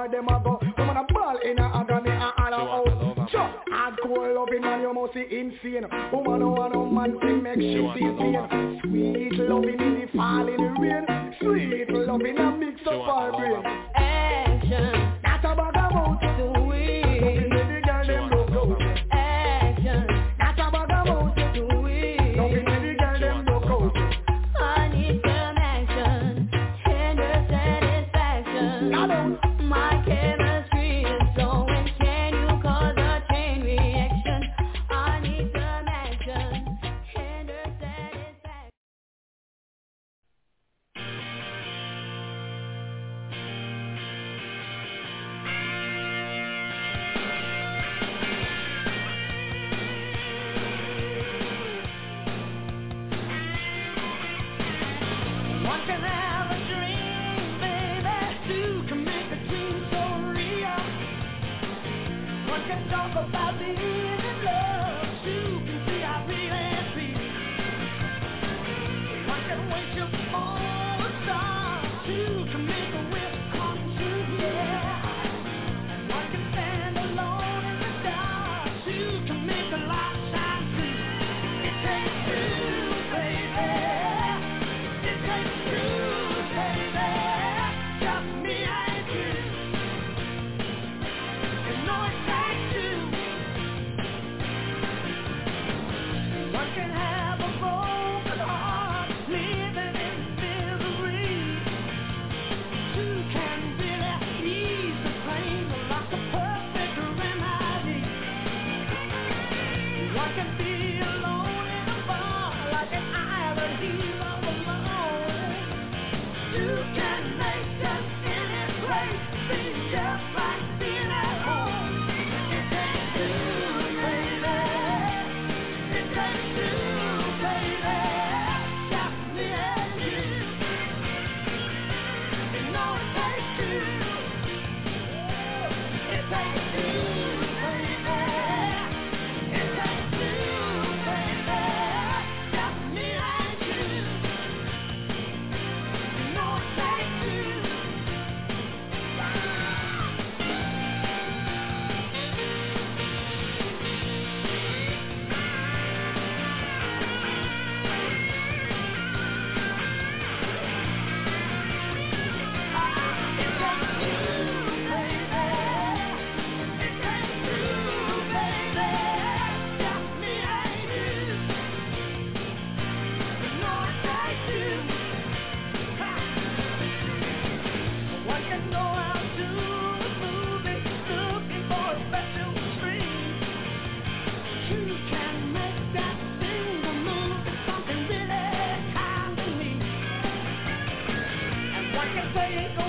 war them a go. Woman a ball in a agony a holler out. Sure, hardcore loving man you must be insane Woman who a no man thing make she feel pain Sweet loving in the falling rain. Sweet loving 在人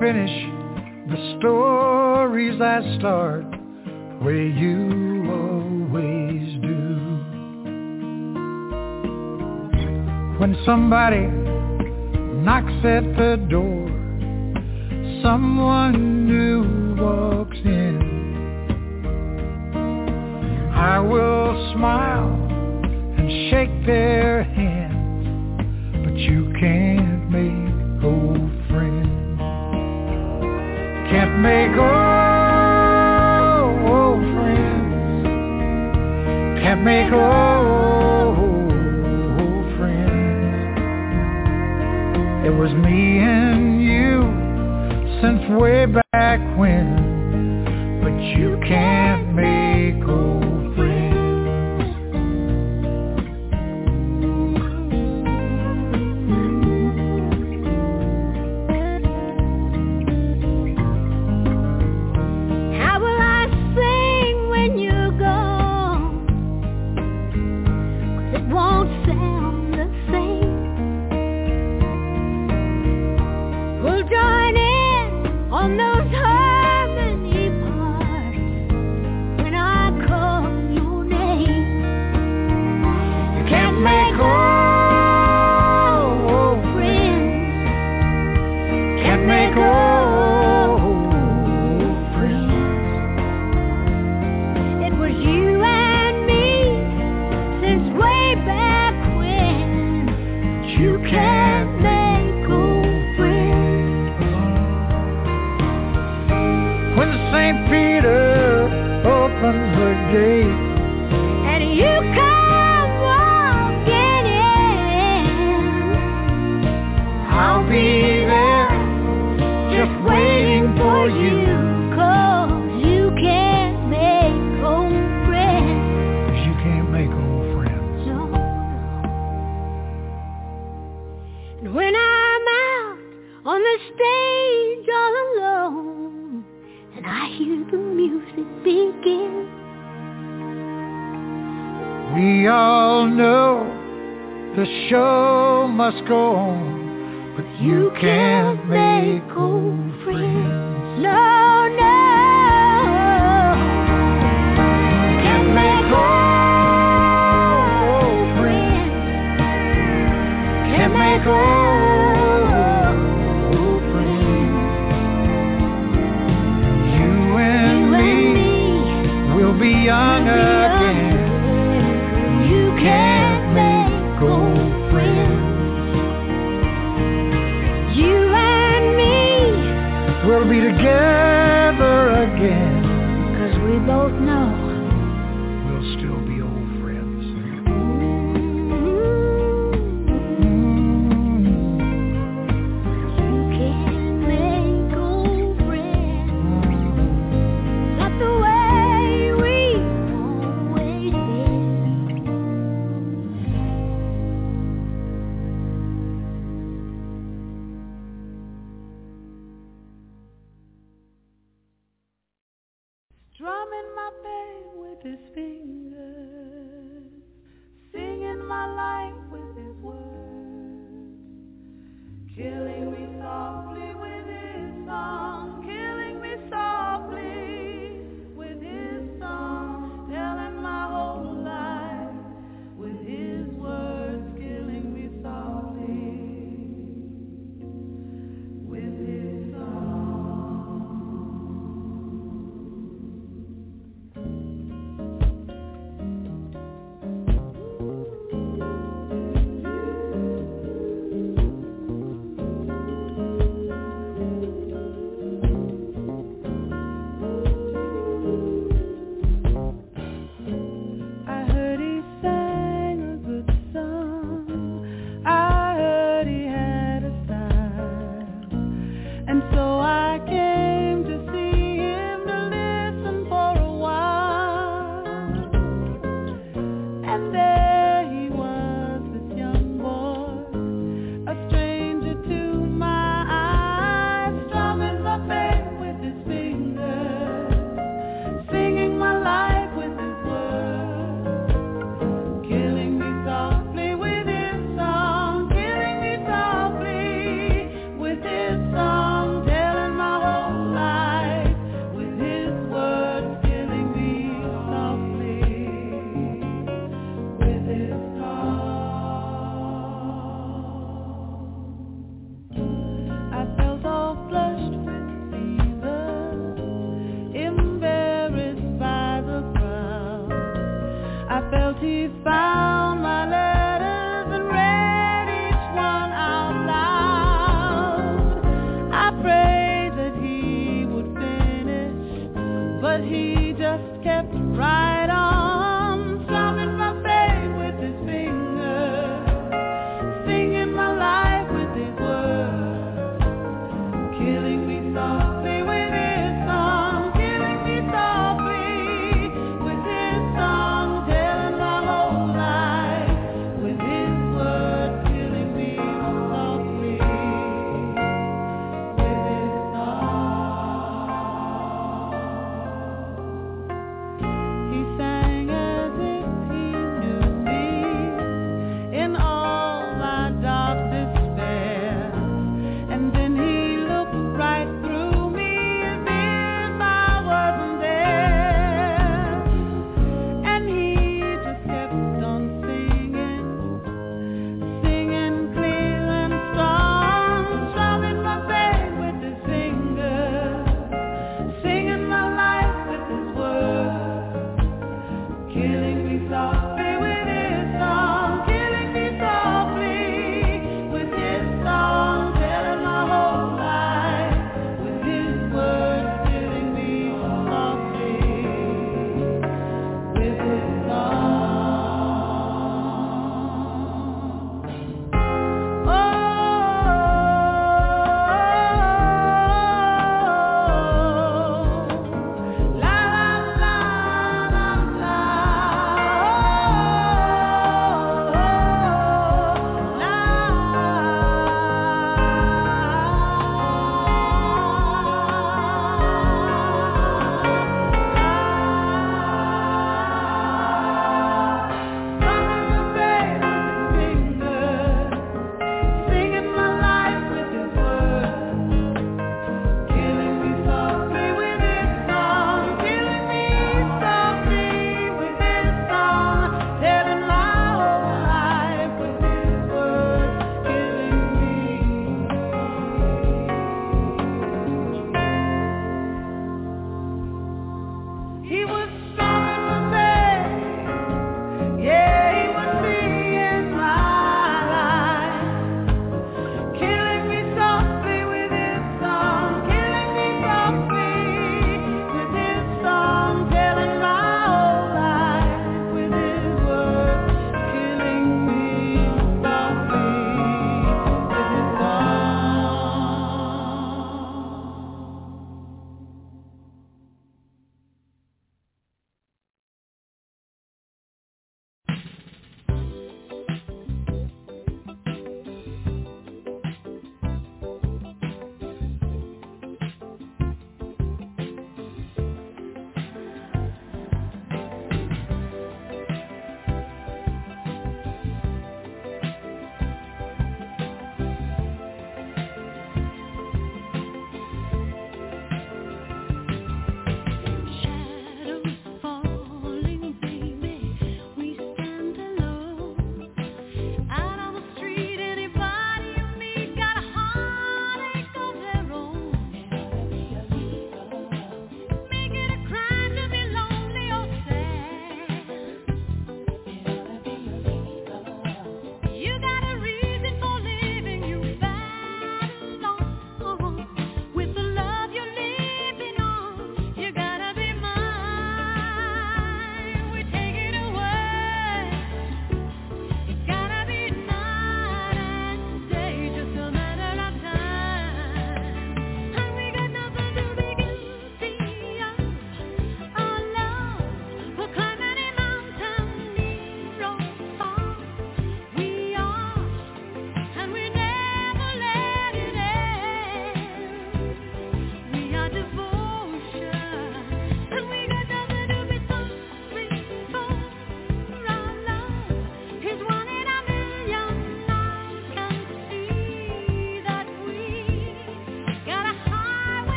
finish the stories I start where you always do. When somebody knocks at the door, someone new walks in. I will smile and shake their hand make old friends. It was me and you since way back.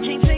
For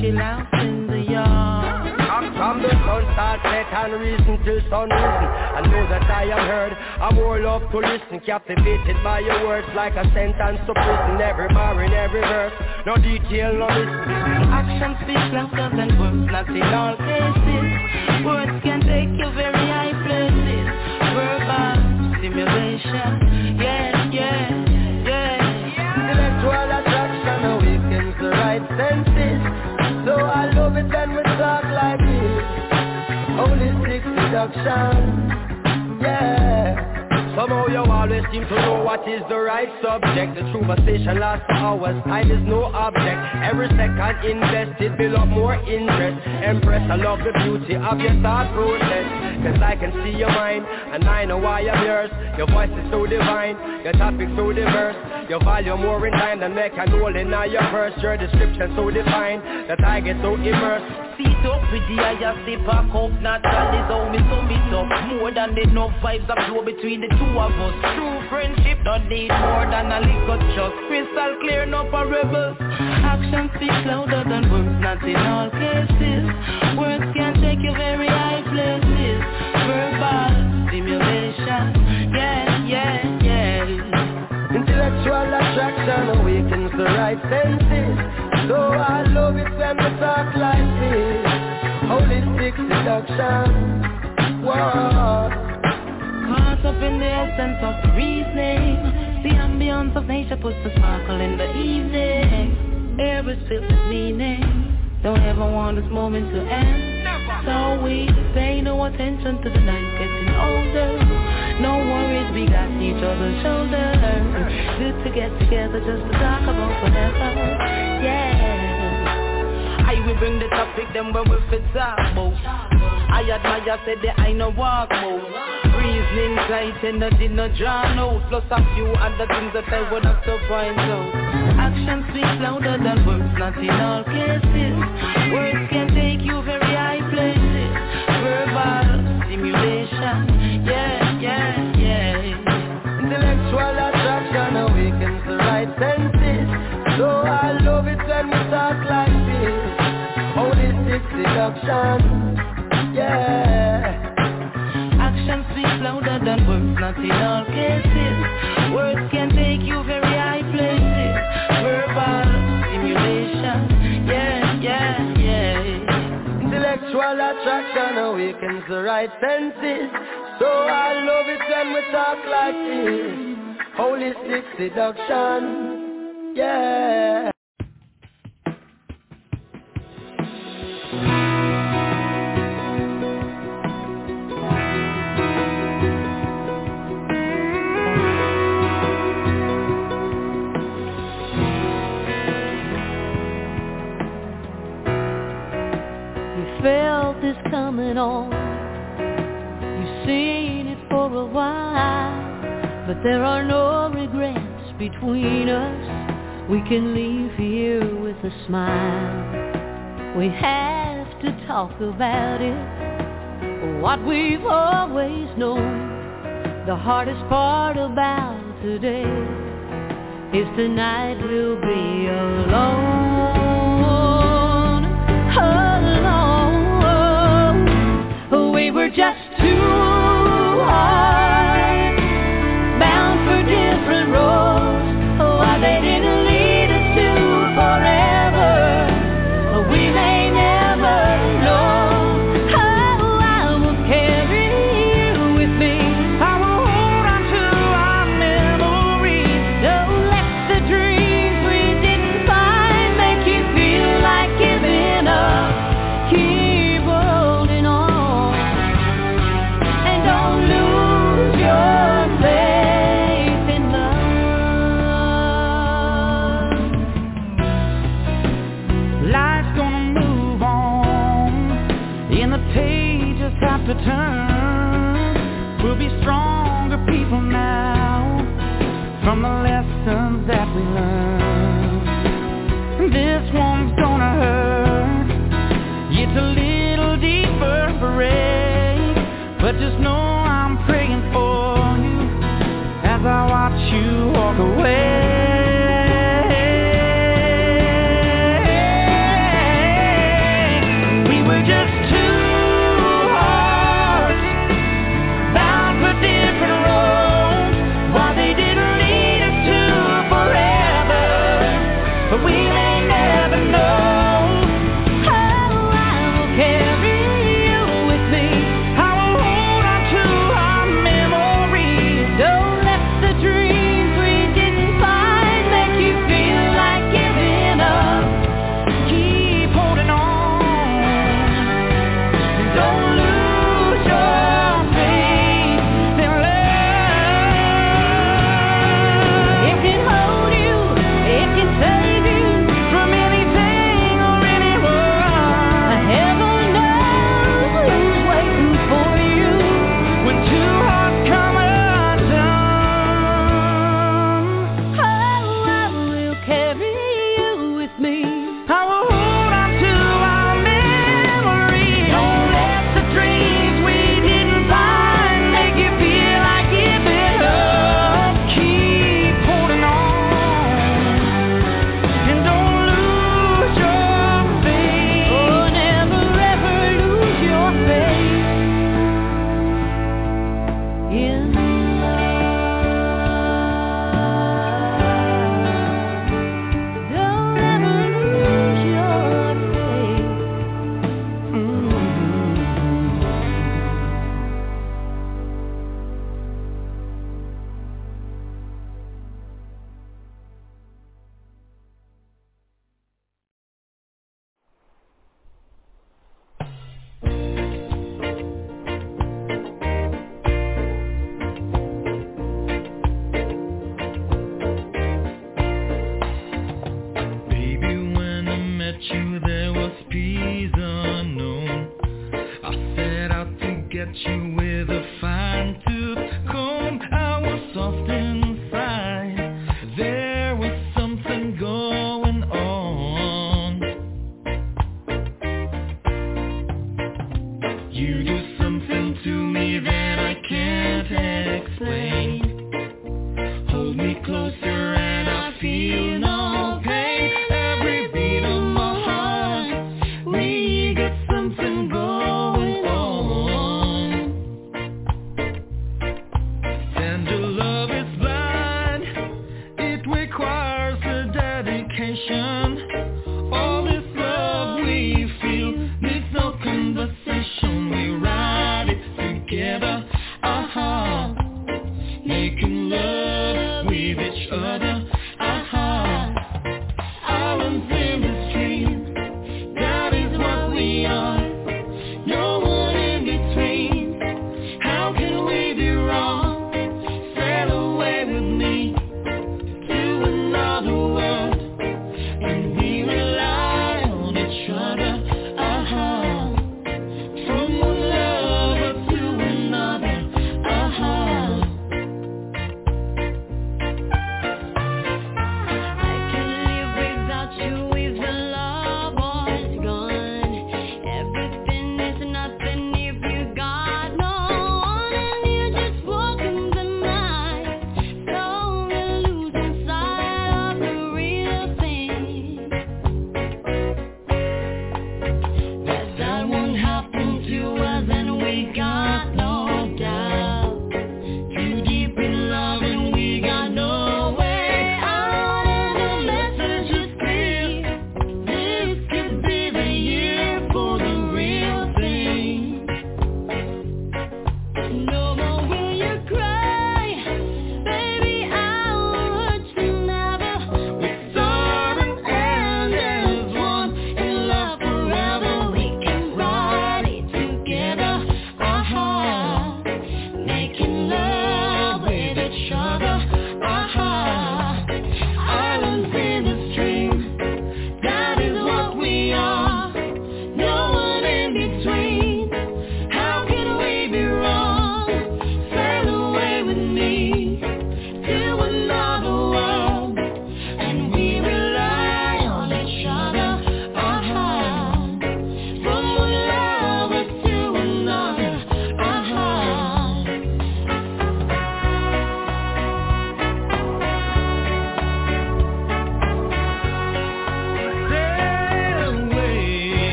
Chill out in the yard. I'm From the sun start set and reason till sun risen. I know that I am heard, I'm more love to listen. Captivated by your words like a sentence to prison. Every bar in every verse, no detail, no listen. Action speaks louder than words, not in all cases. Words can take you very high places. Verbal stimulation, yeah, I love we talk like this. Holistic seduction, yeah. Somehow you always seem to know what is the right subject. The true conversation lasts hours, time is no object. Every second invested build up more interest. Empress, I love the beauty of your thought process Cause I can see your mind, and I know why I'm yours. Your voice is so divine, your topic so diverse. Your value more in time than make an hole in your verse. Your description so defined, that I get so immersed. Feet up with the higher sip a cup Natural is how me sum it up. More than enough vibes that flow between the two of us. True friendship don't need more than a little trust. Crystal clear, no parables Action speaks louder than words, not in all cases. Words can take you very high places Intellectual attraction awakens the right senses So I love it when we talk like this. Holistic seduction. Whoa. Caught up in the essence of reasoning. The ambience of nature puts a sparkle in the evening. Air is filled with meaning Don't ever want this moment to end. So we pay no attention to the night getting older. No worries, we got each other's shoulders. Good to get together just to talk about whatever. Yeah. I will bring the topic, where we fit talk about I admire, said that I no walk move Reasoning tight, energy no drawn out Plus a few other things that I would have to point out Action speaks louder than words, not in all cases. Words can take you very high places. Verbal stimulation, yeah, yeah, yeah. Intellectual attraction awakens the right senses. So I love it when we talk like this. Holistic seduction, yeah. Action speaks louder than words, not in all cases attraction awakens the right senses So I love it when we talk like this. Holistic seduction, yeah coming on. You've seen it for a while, but there are no regrets between us. We can leave here with a smile. We have to talk about it, what we've always known. The hardest part about today is tonight we'll be alone. Were just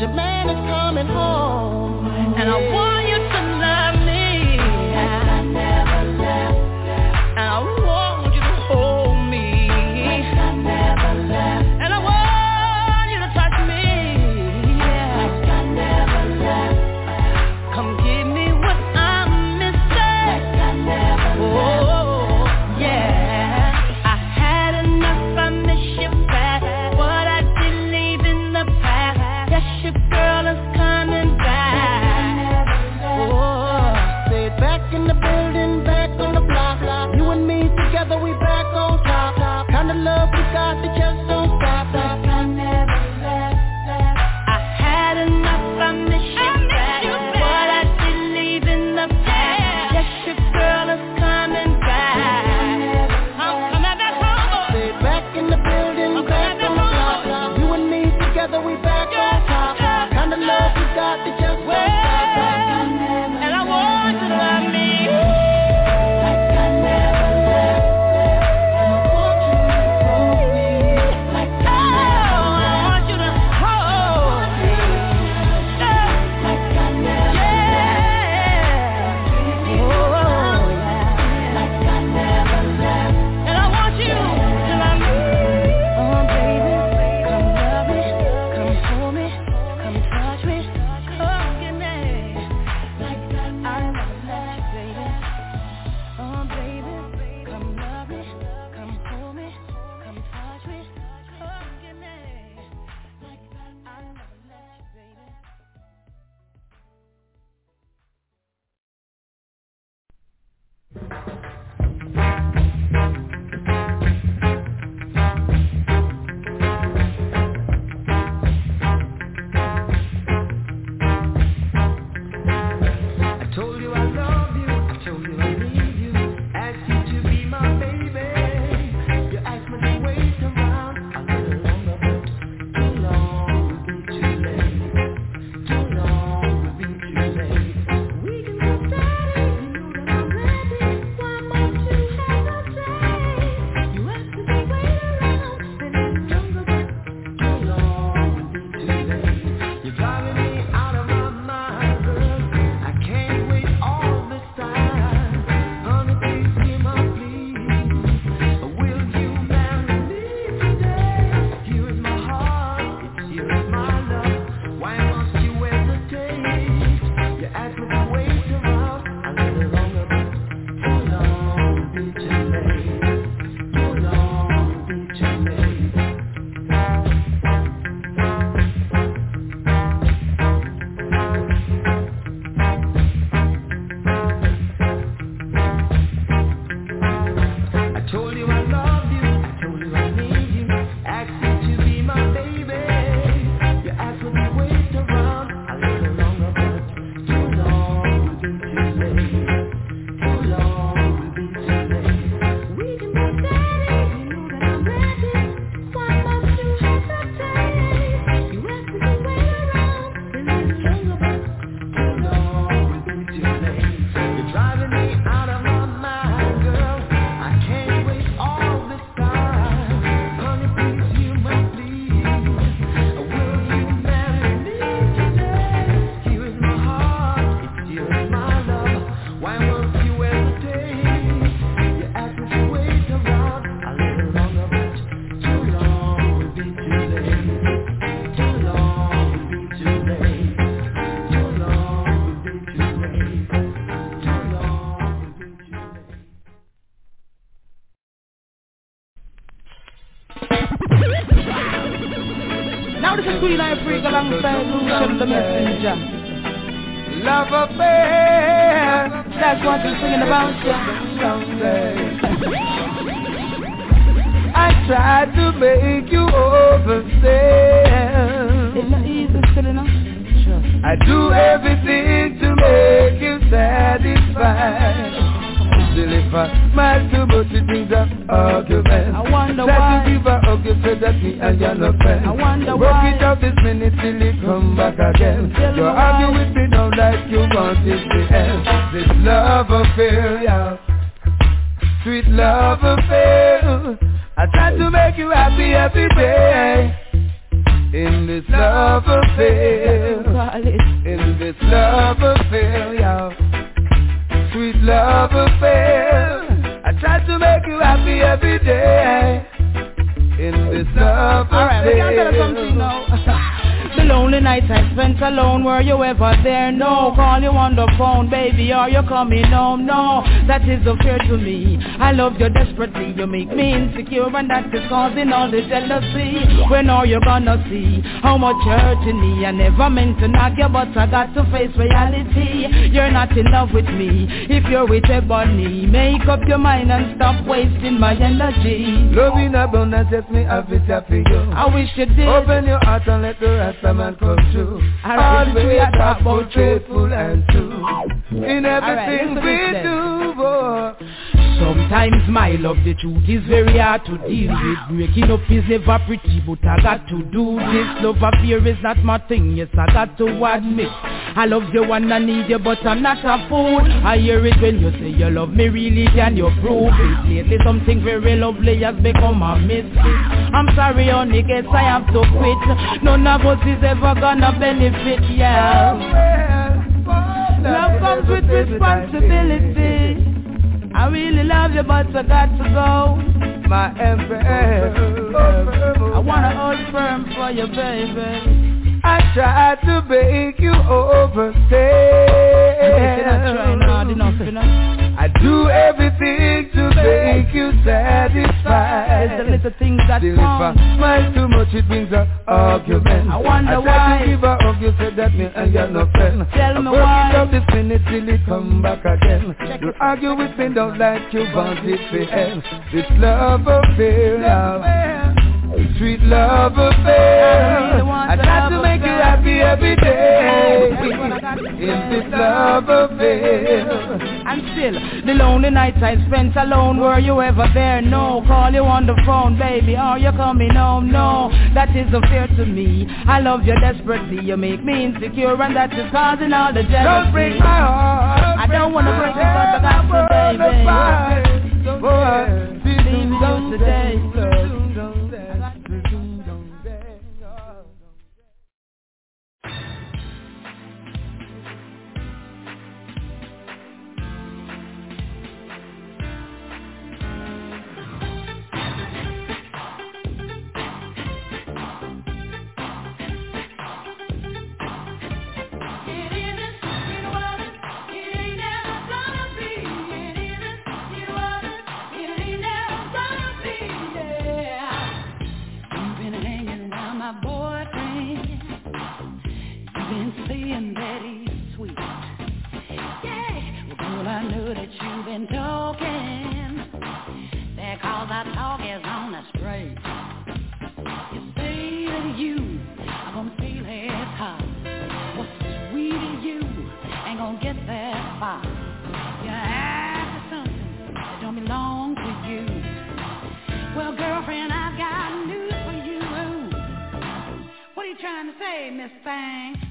your man is coming home. And I want Ifrica alongside Luciano the Messenger. Love affair. That's what you're singing about. I tried to make you overstand. It's not easy, still enough. I do everything to make you satisfied. Still if I much, it brings up argument. I wonder Try why. to give a hug, you say that me and you're not friends. I wonder Work why. it out this minute till it come back again. You why. argue with me now like you want it to end. This love affair, yeah. Sweet love affair. I try to make you happy every day. In this love affair. In this love affair, yeah. Sweet love affair. Try to make you happy every day. In this love Alright, we affair. can tell something now. Lonely nights I spent alone, were you ever there? No, call you on the phone, baby, are you coming home? No, that is unfair to me. I love you desperately, you make me insecure, and that is causing all the jealousy. When are you gonna see how much you're hurting me? I never meant to knock you, but I got to face reality. You're not in love with me. If you're with a bunny, make up your mind and stop wasting my energy. Love in abundance, yes, me have it for you. I wish you did. Open your heart and let the Rasta man come true. Alright, this is Always what I talk faithful, and true. In everything to we do, boy. Sometimes my love, the truth is very hard to deal with. Breaking up is never pretty, but I got to do this. Love affair is not my thing, yes, I got to admit. I love you and I need you, but I'm not a fool. I hear it when you say you love me, really, can you prove it? Lately something very lovely has become a mistake. I'm sorry, honey, guess I have to quit. None of us is ever gonna benefit, yeah. Love comes with responsibility. I really love you, but I got to go. My empress. I wanna hold firm for you, baby. I tried to make you You're not trying hard enough, overstay. I do everything to make you It's the satisfied. little things that Still if I count. smile too much it brings an argument I wonder I why. to give a hug you said that me and you're no friend Tell I me work why. it out this minute till it come back again Check You argue with me don't like you want it to end This love affair now Sweet love affair I try to make you happy every day That's what I got to In this love affair And still, the lonely nights I spent alone, were you ever there? No, call you on the phone, baby, are you coming home? No, that is unfair to me. I love you desperately, you make me insecure, and that is causing all the jealousy. Don't break my heart. I don't wanna break it, but I got to, baby. Boy, today. Been talking. That talk is on the straight. You say that you are gonna feel his heart. What's sweet to you ain't gonna get that far. You're after something that don't belong to you. Well, girlfriend, I've got news for you. What are you trying to say, Miss Bang?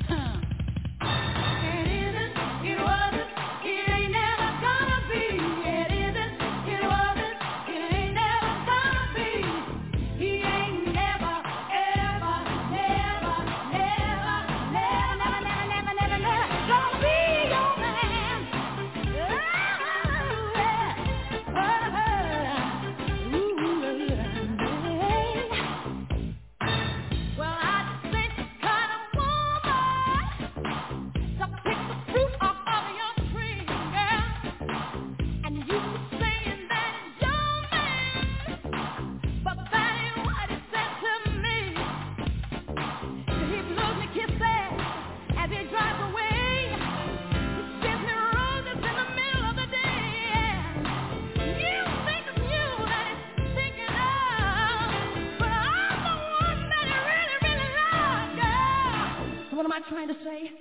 Am I trying to say?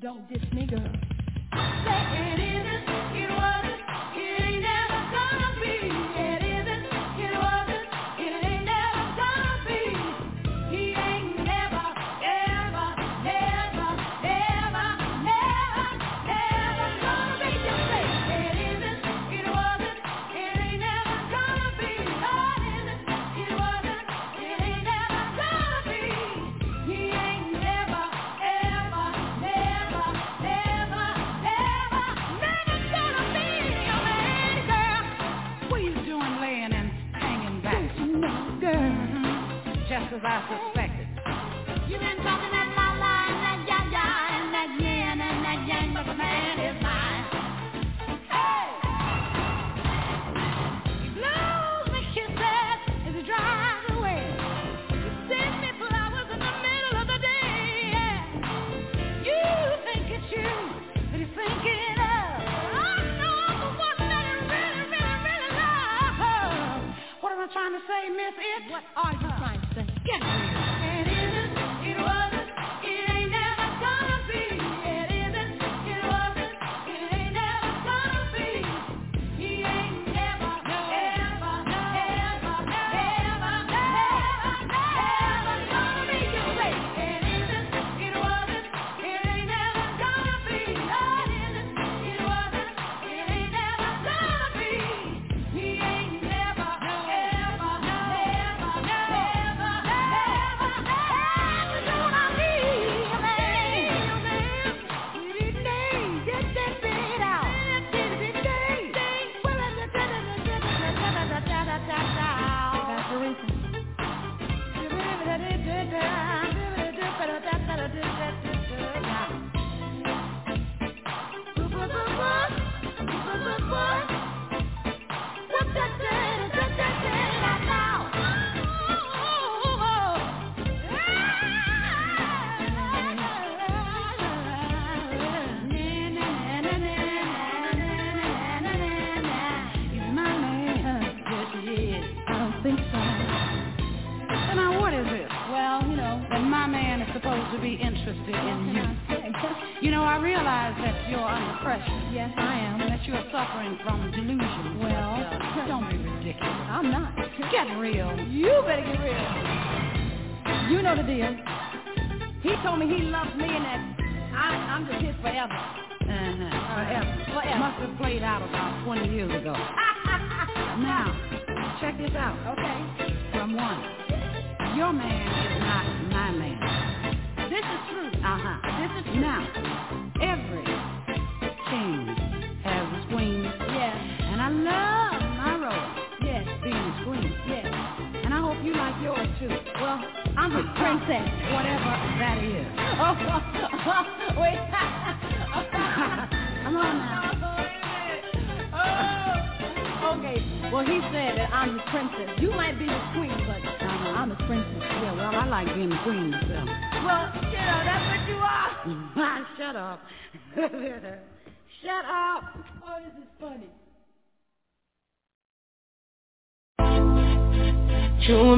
Don't diss me, girl. Say it isn't, as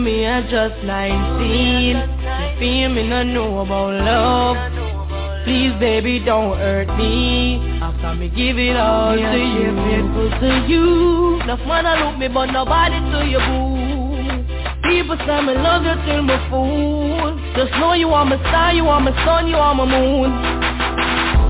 me I just 19 You feel me no know about love. Please baby don't hurt me. After me give it all to you. Faithful to you. Enough man I look me but nobody to you boo. People say me love you till me fool. Just know you are my star, you are my sun, you are my moon.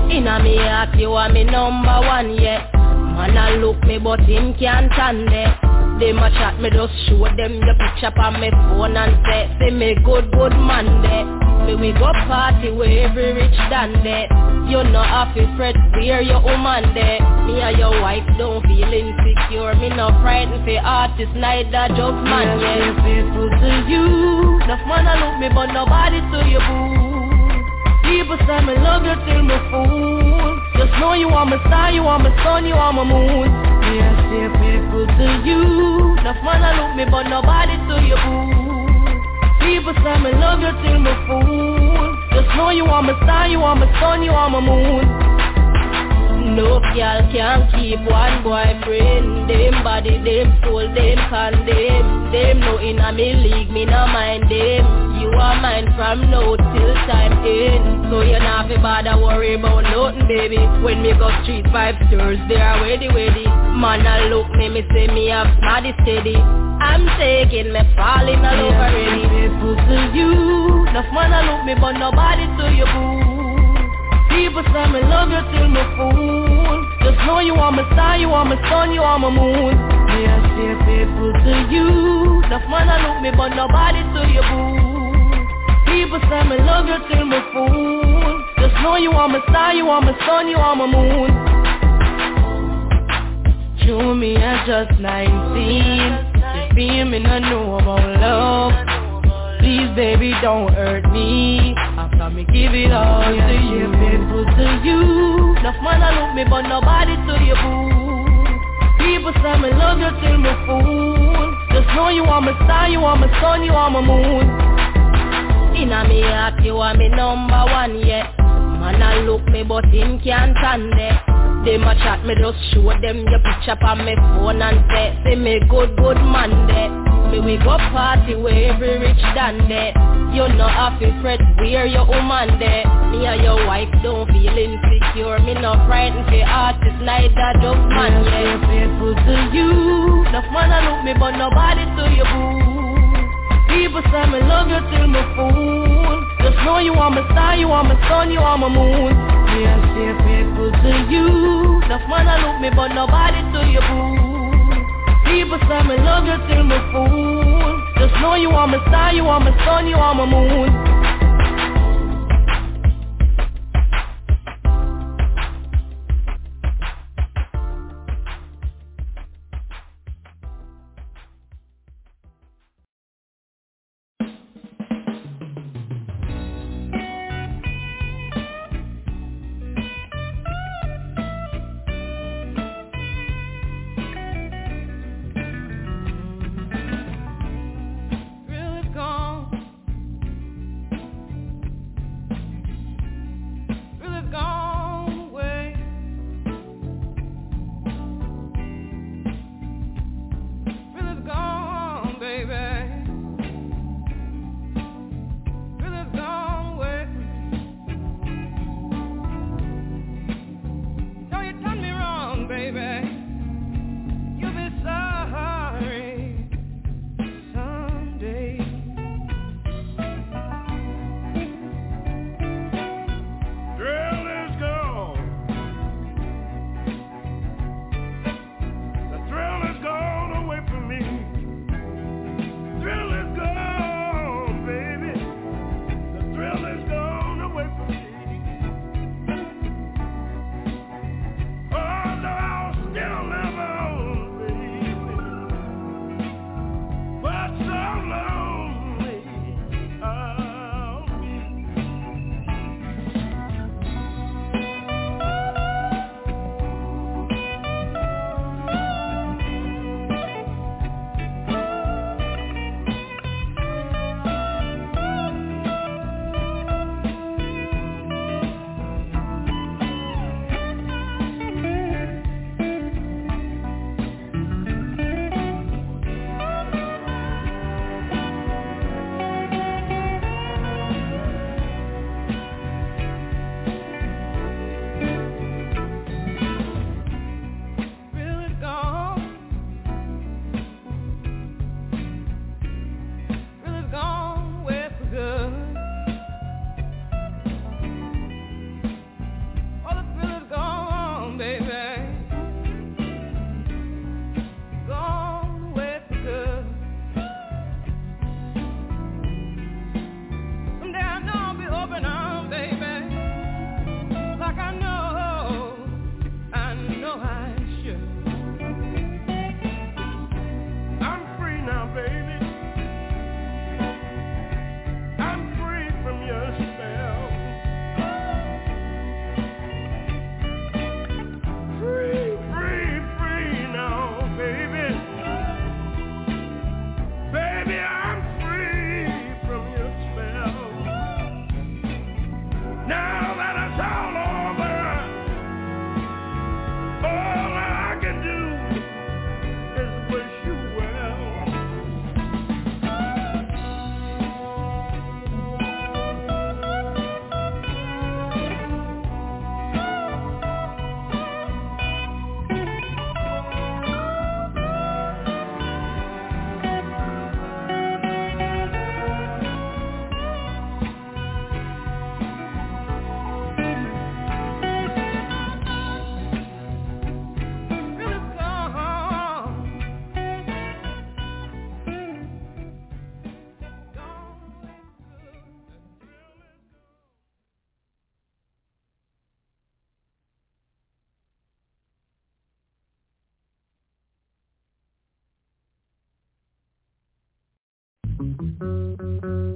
Inna me heart you are me number one, yeah. Man I look me but him can't stand it Them a chat me just show them the picture on me phone and say Say me good good man there. Me we go party where every rich dan there. You no happy fret where your woman there. Me and your wife don't feel insecure. Me no frightened for artist neither just man yeah faithful to you. Enough man I look me but nobody to you boo. People say me love you till me fool. Just know you are my star, you are my sun, you are my moon Yeah, stay faithful to you Enough man I look me but nobody to you boo People say me love you till me fool Just know you are my star, you are my sun, you are my moon no girl can keep one boyfriend. Them body, them soul, them condemn. Them no in a me league, me no mind them. You are mine from now till time end. So you not fi bother worry about nothing baby. When me go street five stores they are ready ready. Man a look me me say me have smarty steady. I'm taking me falling all over already Faithful to you Enough man a look me but nobody to you boo. People say me love you till me fool Just know you are my star, you are my sun, you are my moon. Me I stay faithful to you. Enough man a look me but nobody to you boo People say me love you till me fool. Just know you are my star, you are my sun, you are my moon. True me I just 19 You feel me no know about love baby don't hurt me. After me give it all to you Faithful to you. Enough man a look me but nobody to you boo People say me love you till me fool. Just know you are my star, you are my sun, you are my moon. Inna me heart you are me number one, yeah. Man a look me but him can't stand it Them a chat me just show them your picture on me phone and say Say me good good man there Me we go party where every rich done there You know to fret where your woman there Me and your wife don't feel insecure. Me no frightened for artist neither just man yeah. Faithful to you. Enough man a look me but nobody to you boo. People say me love you till me fool. Just know you are my star, you are my sun, you are my moon I stay faithful to you. Enough man a look me but nobody to you boo People say me love you till me fool. Just know you are my star, you are my sun, you are my moon Thank you.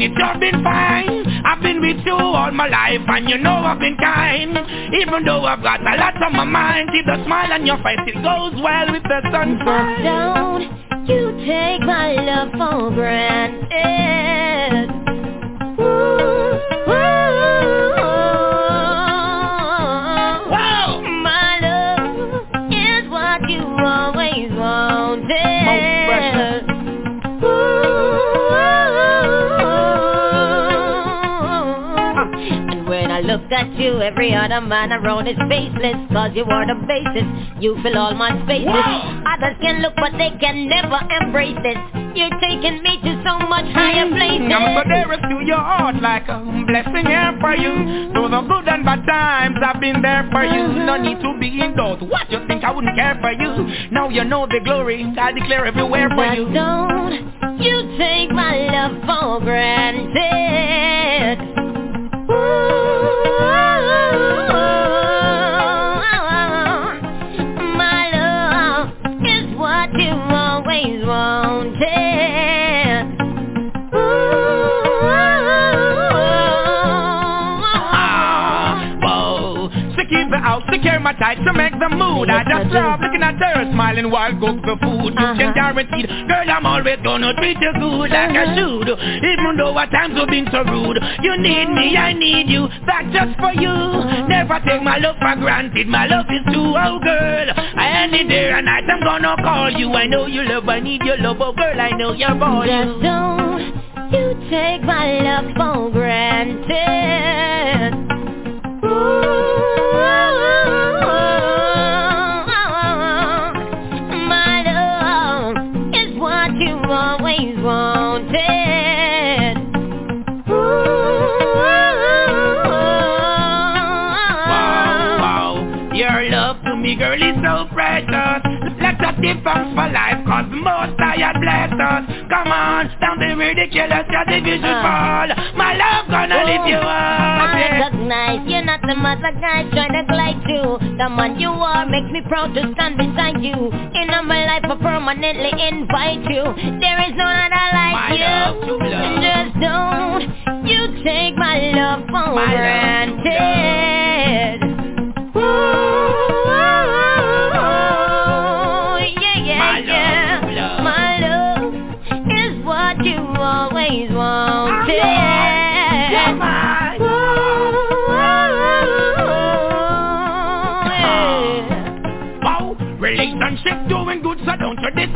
Every minute you've been fine. I've been with you all my life, and you know I've been kind. Even though I've got a lot on my mind, keep the smile on your face, it goes well with the sunshine. Don't you take my love for granted. Every other man around is faceless Cause you are the basis, you fill all my spaces. Wow. Others can look but they can never embrace this You're taking me to so much higher mm, places. I'm so dearest to your heart like a blessing here for you. Through the good and bad times I've been there for you. Mm-hmm. No need to be in doubt. What you think I wouldn't care for you. Now you know the glory I declare everywhere for But you. don't you take my love for granted the mood. I just love looking at her smiling while cook the food. You can uh-huh. guarantee, girl, I'm always gonna treat you good like I uh-huh. should. Even though at times we've been so rude. You need me, I need you, that's just for you. Never take my love for granted, my love is true, oh girl. I any day and night I'm gonna call you. I know you love, I need your love, oh girl, I know you're for Just don't you take my love for granted My wanted. Ooh, wow, wow. Your love to me, girl, is so precious. Let's up the for life, cause most I had blessed us. Come on, don't be ridiculous, just if you fall. My love gonna oh, lift you up. I recognize you them other guys kinda glide you. The man you are makes me proud to stand beside you. In my life I permanently invite you. There is no other like my you. love, Just don't you take my love for my granted. Love. Ooh,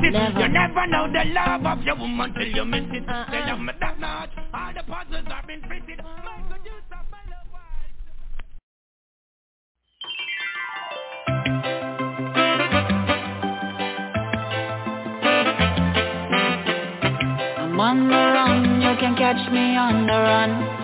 it. Never. You never know the love of your woman till you miss it. Uh-uh. Tell them that much, all the puzzles have been fitted. I'm on the run, you can catch me on the run